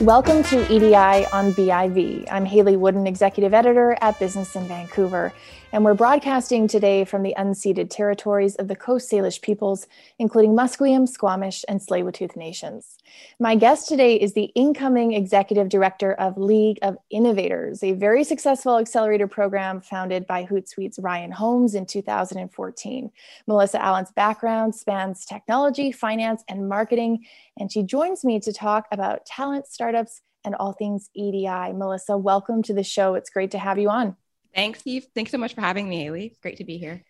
Welcome to EDI on BIV. I'm Hayley Woodin, Executive Editor at Business in Vancouver and we're broadcasting today from the unceded territories of the Coast Salish peoples, including Musqueam, Squamish, and Tsleil-Waututh nations. My guest today is the incoming executive director of League of Innovators, a very successful accelerator program founded by Hootsuite's Ryan Holmes in 2014. Melissa Allen's background spans technology, finance, and marketing, and she joins me to talk about talent, startups, and all things EDI. Melissa, welcome to the show. It's great to have you on. Thanks, Steve. Thanks so much for having me, Hayley. It's great to be here.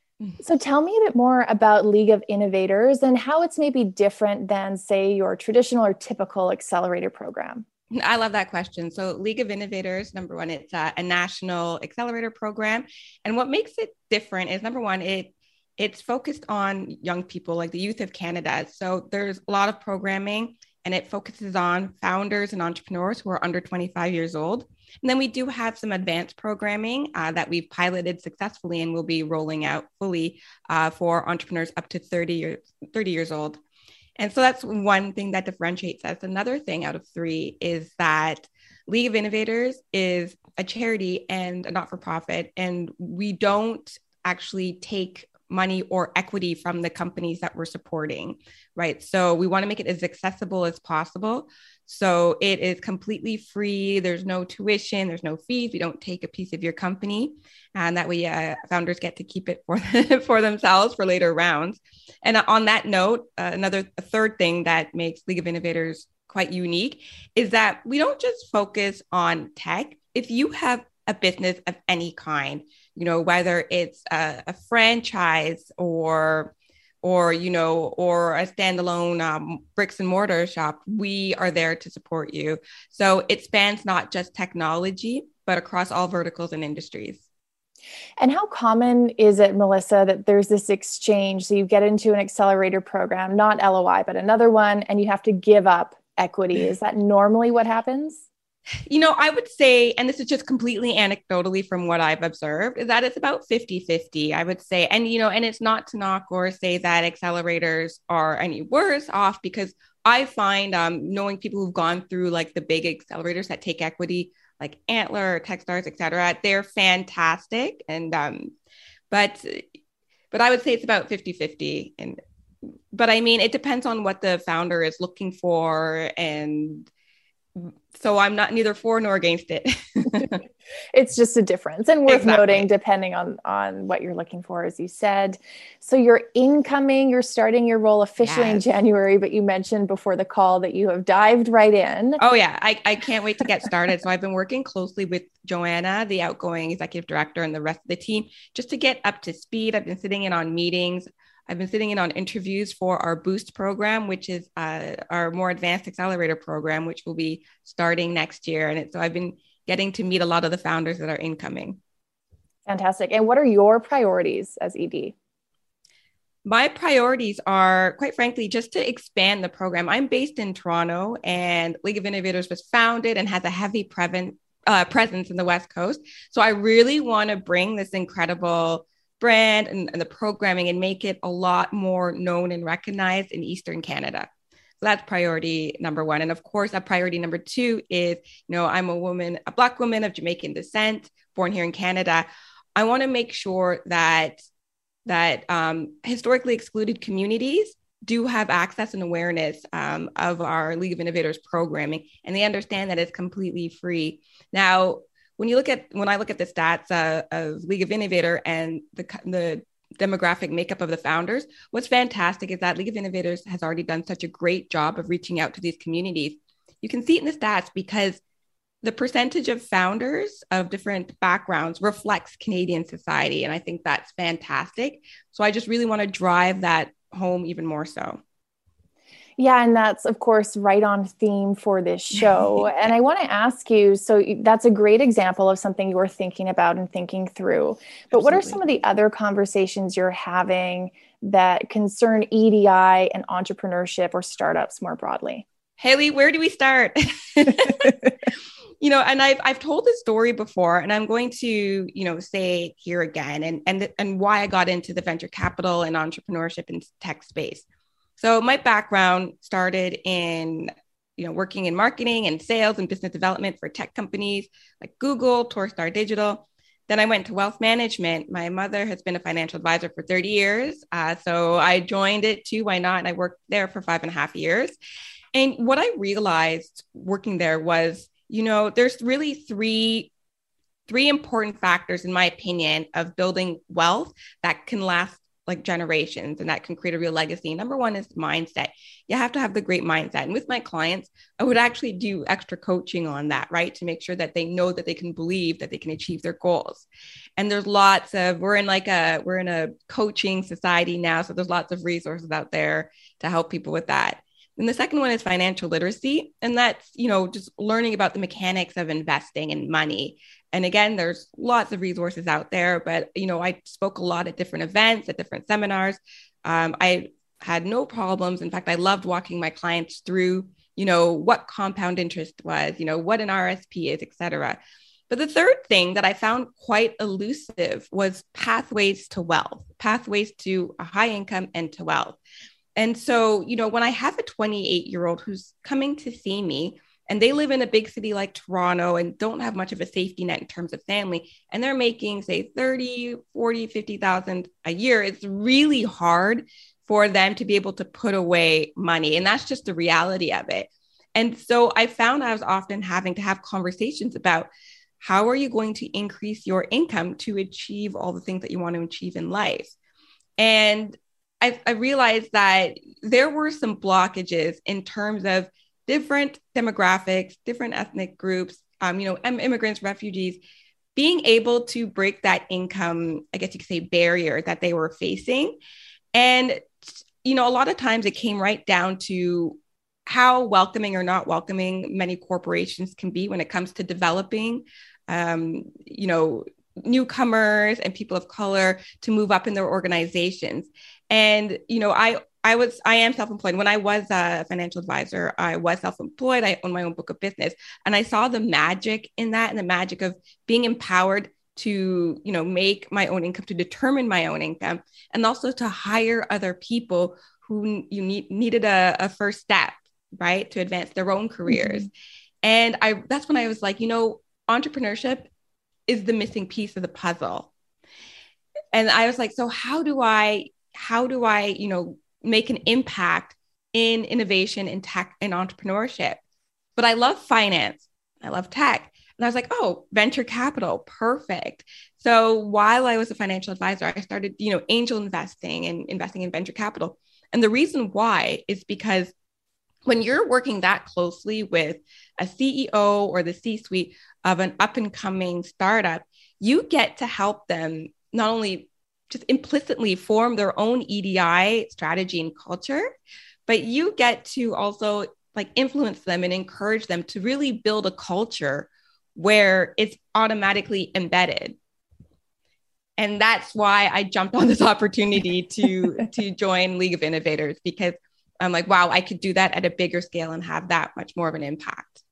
So tell me a bit more about League of Innovators and how it's maybe different than, say, your traditional or typical accelerator program. I love that question. So, League of Innovators, number one, it's a, a national accelerator program, and what makes it different is number one, it it's focused on young people, like the youth of Canada. So there's a lot of programming, and it focuses on founders and entrepreneurs who are under 25 years old. And then we do have some advanced programming uh, that we've piloted successfully and will be rolling out fully uh, for entrepreneurs up to 30 years, 30 years old. And so that's one thing that differentiates us. Another thing out of three is that League of Innovators is a charity and a not for profit, and we don't actually take money or equity from the companies that we're supporting, right? So we want to make it as accessible as possible so it is completely free. There's no tuition, there's no fees. We don't take a piece of your company, and that way uh, founders get to keep it for for themselves for later rounds. And on that note, uh, another third thing that makes League of Innovators quite unique is that we don't just focus on tech. If you have a business of any kind, you know whether it's a, a franchise or or you know or a standalone um, bricks and mortar shop we are there to support you so it spans not just technology but across all verticals and industries and how common is it, Melissa, that there's this exchange? So you get into an accelerator program, not LOI, but another one, and you have to give up equity. Is that normally what happens? You know, I would say, and this is just completely anecdotally from what I've observed, is that it's about 50 50, I would say. And, you know, and it's not to knock or say that accelerators are any worse off because I find um, knowing people who've gone through like the big accelerators that take equity, like Antler, Techstars, et cetera, they're fantastic. And, um, but, but I would say it's about 50 50. And, but I mean, it depends on what the founder is looking for and, so I'm not neither for nor against it. it's just a difference and worth exactly. noting depending on on what you're looking for as you said. So you're incoming, you're starting your role officially yes. in January, but you mentioned before the call that you have dived right in. Oh yeah, I, I can't wait to get started. so I've been working closely with Joanna, the outgoing executive director and the rest of the team just to get up to speed. I've been sitting in on meetings. I've been sitting in on interviews for our Boost program, which is uh, our more advanced accelerator program, which will be starting next year. And it, so I've been getting to meet a lot of the founders that are incoming. Fantastic. And what are your priorities as ED? My priorities are, quite frankly, just to expand the program. I'm based in Toronto, and League of Innovators was founded and has a heavy preven- uh, presence in the West Coast. So I really want to bring this incredible brand and, and the programming and make it a lot more known and recognized in Eastern Canada. So that's priority number one. And of course, a priority number two is, you know, I'm a woman, a Black woman of Jamaican descent, born here in Canada. I want to make sure that that um, historically excluded communities do have access and awareness um, of our League of Innovators programming, and they understand that it's completely free. Now, when you look at when I look at the stats uh, of League of Innovator and the the demographic makeup of the founders, what's fantastic is that League of Innovators has already done such a great job of reaching out to these communities. You can see it in the stats because the percentage of founders of different backgrounds reflects Canadian society. And I think that's fantastic. So I just really want to drive that home even more so. Yeah, and that's of course right on theme for this show. and I want to ask you so that's a great example of something you're thinking about and thinking through. But Absolutely. what are some of the other conversations you're having that concern EDI and entrepreneurship or startups more broadly? Hayley, where do we start? you know, and I've I've told this story before, and I'm going to you know say here again, and and and why I got into the venture capital and entrepreneurship and tech space. So my background started in you know, working in marketing and sales and business development for tech companies like Google, Torstar Digital. Then I went to wealth management. My mother has been a financial advisor for 30 years. Uh, so I joined it too. Why not? And I worked there for five and a half years. And what I realized working there was, you know, there's really three three important factors in my opinion of building wealth that can last like generations and that can create a real legacy. Number one is mindset. You have to have the great mindset. And with my clients, I would actually do extra coaching on that, right? To make sure that they know that they can believe that they can achieve their goals. And there's lots of, we're in like a, we're in a coaching society now. So there's lots of resources out there to help people with that. And the second one is financial literacy. And that's, you know, just learning about the mechanics of investing and money. And again there's lots of resources out there but you know i spoke a lot at different events at different seminars. Um, i had no problems. In fact i loved walking my clients through you know what compound interest was you know what an rsp is etc but the third thing that i found quite elusive was pathways to wealth pathways to a high income and to wealth and so you know when i have a 28 year old who's coming to see me and they live in a big city like Toronto and don't have much of a safety net in terms of family and they're making say 30 40 50,000 a year it's really hard for them to be able to put away money. And that's just the reality of it. And so I found I was often having to have conversations about how are you going to increase your income to achieve all the things that you want to achieve in life? And I, I realized that there were some blockages in terms of different demographics, different ethnic groups, um, you know, immigrants, refugees, being able to break that income, I guess you could say, barrier that they were facing. And, you know, a lot of times it came right down to how welcoming or not welcoming many corporations can be when it comes to developing, um, you know, newcomers and people of color to move up in their organizations. And, you know, I I was, I am self employed. When I was a financial advisor, I was self employed. I owned my own book of business. And I saw the magic in that and the magic of being empowered to, you know, make my own income, to determine my own income, and also to hire other people who you need, needed a, a first step, right, to advance their own careers. Mm-hmm. And I, that's when I was like, you know, entrepreneurship is the missing piece of the puzzle. And I was like, so how do I, how do I, you know, make an impact in innovation in tech and entrepreneurship. But I love finance, I love tech. And I was like, oh, venture capital, perfect. So while I was a financial advisor, I started, you know, angel investing and investing in venture capital. And the reason why is because when you're working that closely with a CEO or the C suite of an up and coming startup, you get to help them not only just implicitly form their own EDI strategy and culture, but you get to also like influence them and encourage them to really build a culture where it's automatically embedded. And that's why I jumped on this opportunity to to join League of Innovators because I'm like, wow, I could do that at a bigger scale and have that much more of an impact.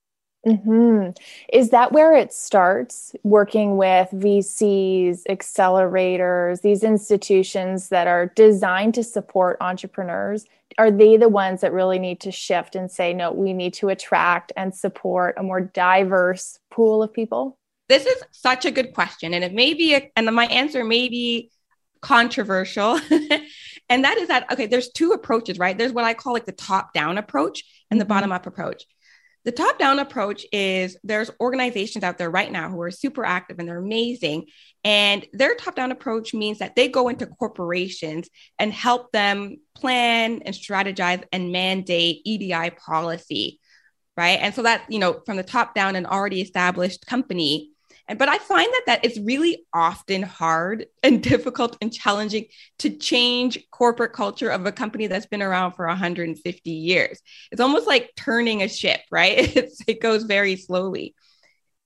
Mm-hmm. Is that where it starts? Working with VCs, accelerators, these institutions that are designed to support entrepreneurs? Are they the ones that really need to shift and say, no, we need to attract and support a more diverse pool of people? This is such a good question. And it may be, a, and my answer may be controversial. and that is that, okay, there's two approaches, right? There's what I call like the top down approach and the mm-hmm. bottom up approach. The top down approach is there's organizations out there right now who are super active and they're amazing. And their top down approach means that they go into corporations and help them plan and strategize and mandate EDI policy. Right. And so that, you know, from the top down, an already established company and but I find that that it's really often hard and difficult and challenging to change corporate culture of a company that's been around for 150 years. It's almost like turning a ship, right? It's, it goes very slowly.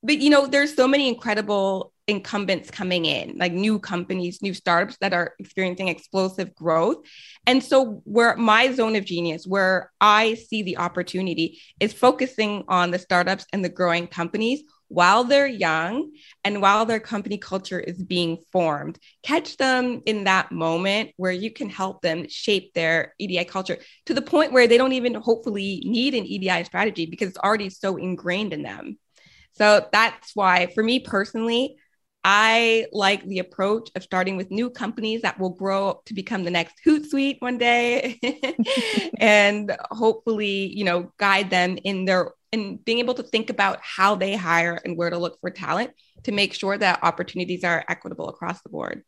But you know, there's so many incredible incumbents coming in, like new companies, new startups that are experiencing explosive growth. And so, where my zone of genius, where I see the opportunity, is focusing on the startups and the growing companies while they're young and while their company culture is being formed. Catch them in that moment where you can help them shape their EDI culture to the point where they don't even hopefully need an EDI strategy because it's already so ingrained in them. So that's why, for me personally, I like the approach of starting with new companies that will grow to become the next Hootsuite one day and hopefully, you know, guide them in their in being able to think about how they hire and where to look for talent to make sure that opportunities are equitable across the board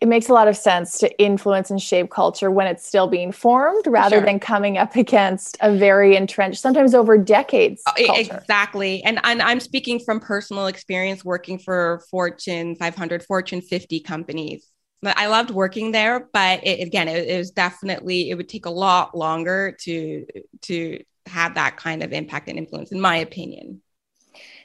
it makes a lot of sense to influence and shape culture when it's still being formed rather sure. than coming up against a very entrenched sometimes over decades uh, culture. exactly and, and i'm speaking from personal experience working for fortune 500 fortune 50 companies i loved working there but it, again it, it was definitely it would take a lot longer to to have that kind of impact and influence in my opinion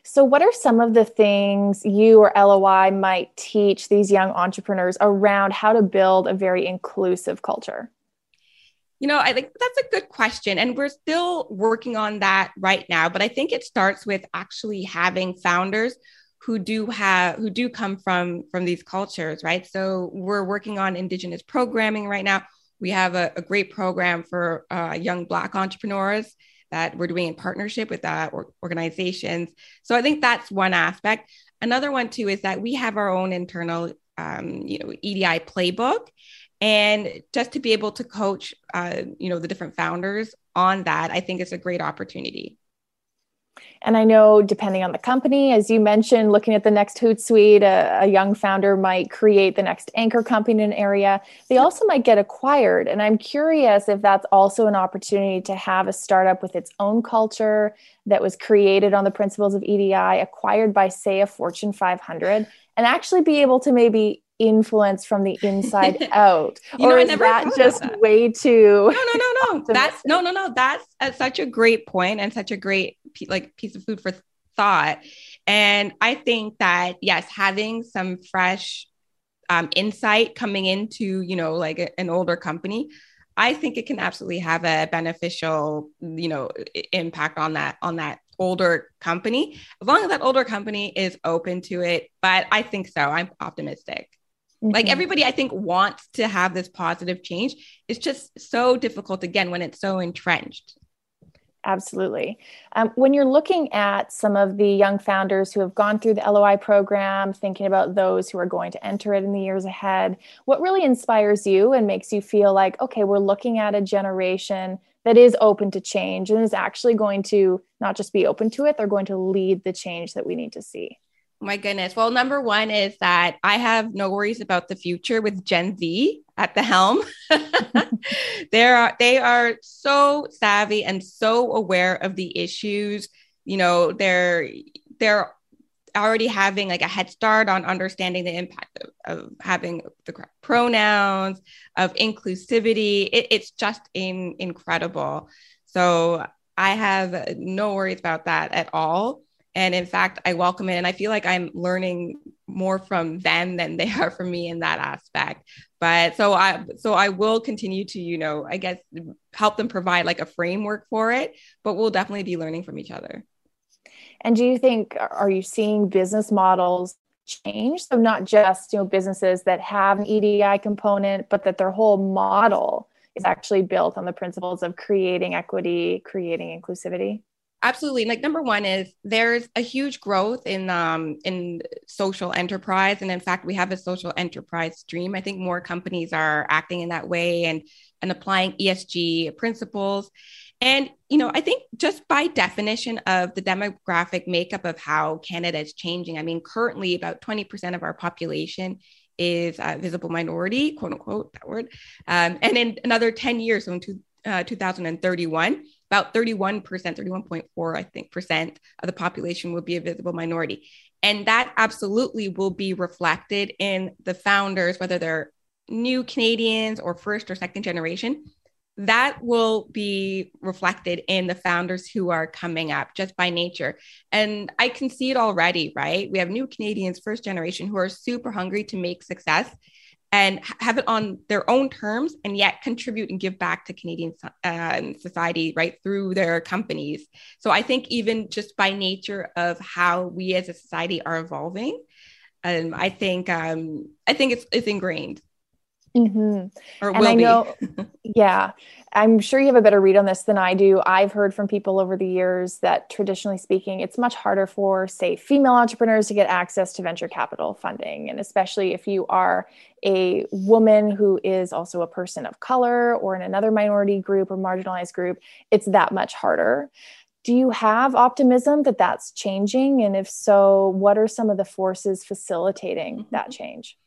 so, what are some of the things you or LOI might teach these young entrepreneurs around how to build a very inclusive culture? You know, I think that's a good question. And we're still working on that right now. But I think it starts with actually having founders who do have who do come from from these cultures right so we're working on indigenous programming right now we have a, a great program for uh, young black entrepreneurs that we're doing in partnership with uh, organizations. So I think that's one aspect. Another one too is that we have our own internal, um, you know, EDI playbook, and just to be able to coach, uh, you know, the different founders on that, I think is a great opportunity. And I know, depending on the company, as you mentioned, looking at the next Hootsuite, a, a young founder might create the next anchor company in an area. They also might get acquired. And I'm curious if that's also an opportunity to have a startup with its own culture that was created on the principles of EDI, acquired by, say, a Fortune 500, and actually be able to maybe influence from the inside out or know, is that just that. way too no no no no that's no no no that's a, such a great point and such a great like piece of food for thought and i think that yes having some fresh um, insight coming into you know like a, an older company i think it can absolutely have a beneficial you know impact on that on that older company as long as that older company is open to it but i think so i'm optimistic Mm-hmm. Like everybody, I think, wants to have this positive change. It's just so difficult again when it's so entrenched. Absolutely. Um, when you're looking at some of the young founders who have gone through the LOI program, thinking about those who are going to enter it in the years ahead, what really inspires you and makes you feel like, okay, we're looking at a generation that is open to change and is actually going to not just be open to it, they're going to lead the change that we need to see? My goodness. Well, number one is that I have no worries about the future with Gen Z at the helm. they are they are so savvy and so aware of the issues. You know, they're they're already having like a head start on understanding the impact of, of having the correct pronouns, of inclusivity. It, it's just in, incredible. So I have no worries about that at all. And in fact, I welcome it. And I feel like I'm learning more from them than they are from me in that aspect. But so I so I will continue to, you know, I guess help them provide like a framework for it, but we'll definitely be learning from each other. And do you think are you seeing business models change? So not just, you know, businesses that have an EDI component, but that their whole model is actually built on the principles of creating equity, creating inclusivity? Absolutely. Like number one is there's a huge growth in um in social enterprise. And in fact we have a social enterprise stream i think more companies are acting in that way and and applying esg principles. And you know i think just by definition of the demographic makeup of how canada is changing i mean currently about 20% of our population is uh, visible minority quote unquote that word um, and in another 10 years so in two, uh, 2031 about 31%, 31.4, I think, percent of the population will be a visible minority. And that absolutely will be reflected in the founders, whether they're new Canadians or first or second generation. That will be reflected in the founders who are coming up just by nature. And I can see it already, right? We have new Canadians, first generation, who are super hungry to make success and have it on their own terms and yet contribute and give back to Canadian uh, society right through their companies. So I think even just by nature of how we as a society are evolving, um, I think um, I think it's it's ingrained. Mm-hmm. Or and I know, yeah, I'm sure you have a better read on this than I do. I've heard from people over the years that traditionally speaking, it's much harder for, say, female entrepreneurs to get access to venture capital funding. And especially if you are a woman who is also a person of color or in another minority group or marginalized group, it's that much harder. Do you have optimism that that's changing? And if so, what are some of the forces facilitating mm-hmm. that change?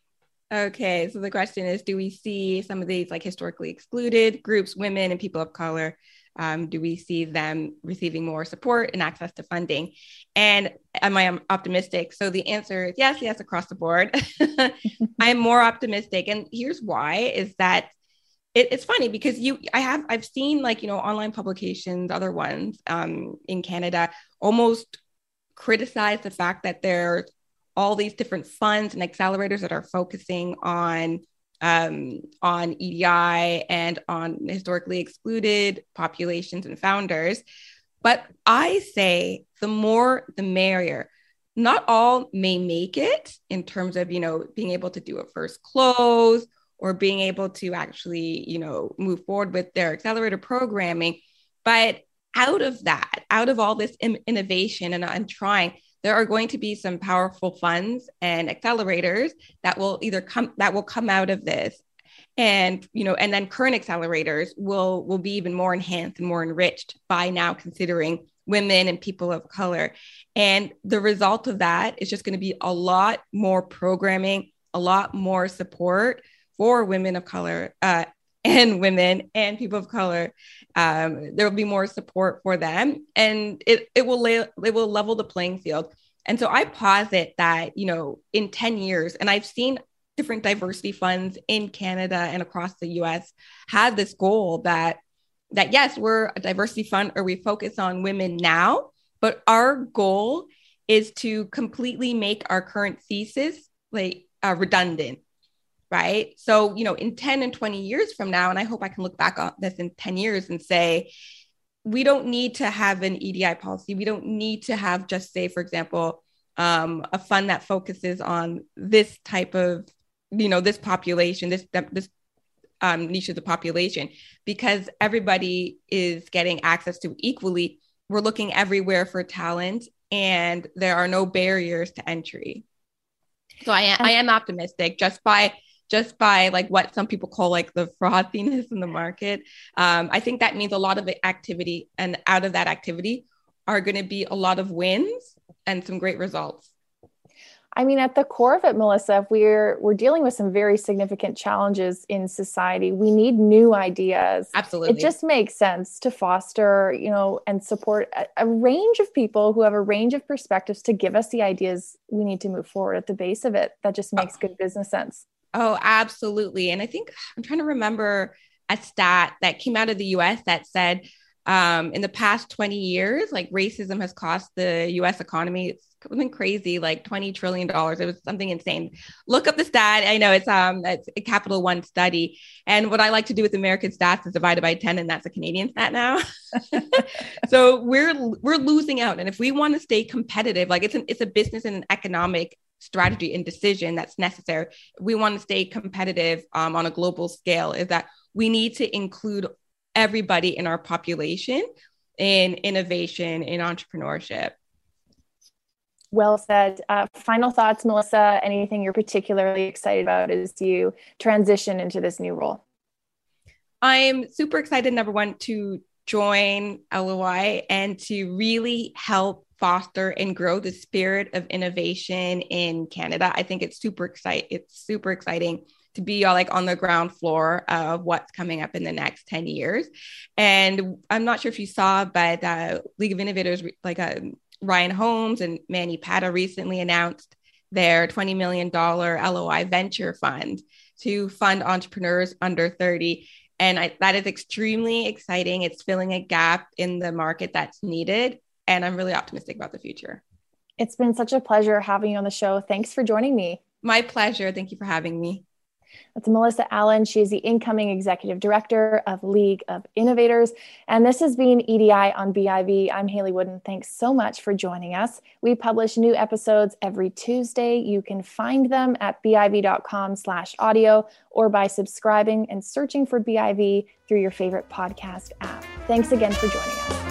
Okay, so the question is Do we see some of these like historically excluded groups, women and people of color? Um, do we see them receiving more support and access to funding? And am I optimistic? So the answer is yes, yes, across the board. I'm more optimistic. And here's why is that it, it's funny because you I have I've seen like you know online publications, other ones um, in Canada almost criticize the fact that there's all these different funds and accelerators that are focusing on um, on EDI and on historically excluded populations and founders. But I say the more the merrier. Not all may make it in terms of, you know, being able to do a first close or being able to actually, you know, move forward with their accelerator programming. But out of that, out of all this innovation and, and trying, there are going to be some powerful funds and accelerators that will either come that will come out of this. And you know and then current accelerators will will be even more enhanced and more enriched by now considering women and people of color. And the result of that is just going to be a lot more programming a lot more support for women of color uh, and women and people of color um, there will be more support for them. And it, it will lay, it will level the playing field. And so i posit that you know in 10 years and i've seen different diversity funds in canada and across the us have this goal that that yes we're a diversity fund or we focus on women now but our goal is to completely make our current thesis like uh, redundant right? So, you know, in 10 and 20 years from now, and I hope I can look back on this in 10 years and say, we don't need to have an EDI policy. We don't need to have just say, for example, um, a fund that focuses on this type of, you know, this population, this this um, niche of the population, because everybody is getting access to equally. We're looking everywhere for talent, and there are no barriers to entry. So I, I am optimistic just by just by like what some people call like the frothiness in the market. Um, I think that means a lot of the activity, and out of that activity are going to be a lot of wins and some great results. I mean, at the core of it, Melissa, we're we're dealing with some very significant challenges in society. We need new ideas. Absolutely, it just makes sense to foster, you know, and support a, a range of people who have a range of perspectives to give us the ideas we need to move forward. At the base of it, that just makes oh. good business sense. Oh, absolutely. And I think I'm trying to remember a stat that came out of the US that said um, in the past 20 years, like racism has cost the US economy. It's been crazy, like $20 trillion. It was something insane. Look up the stat. I know it's um it's a Capital One study. And what I like to do with American stats is divided by 10, and that's a Canadian stat now. so we're we're losing out. And if we want to stay competitive, like it's an it's a business and an economic strategy and decision that's necessary. We want to stay competitive um, on a global scale. Is that we need to include everybody in our population in innovation, in entrepreneurship. Well said. Uh, final thoughts, Melissa. Anything you're particularly excited about as you transition into this new role? I'm super excited, number one, to join LOI and to really help foster and grow the spirit of innovation in Canada. I think it's super exciting. It's super exciting to be uh, like on the ground floor of what's coming up in the next 10 years. And I'm not sure if you saw, but uh, League of Innovators, like uh, Ryan Holmes and Manny Padda recently announced their $20 million LOI venture fund to fund entrepreneurs under 30. And I, that is extremely exciting. It's filling a gap in the market that's needed and I'm really optimistic about the future. It's been such a pleasure having you on the show. Thanks for joining me. My pleasure. Thank you for having me. That's Melissa Allen. She is the incoming executive director of League of Innovators. And this has been EDI on BIV. I'm Hayley Woodin. Thanks so much for joining us. We publish new episodes every Tuesday. You can find them at biv.com slash audio or by subscribing and searching for BIV through your favorite podcast app. Thanks again for joining us.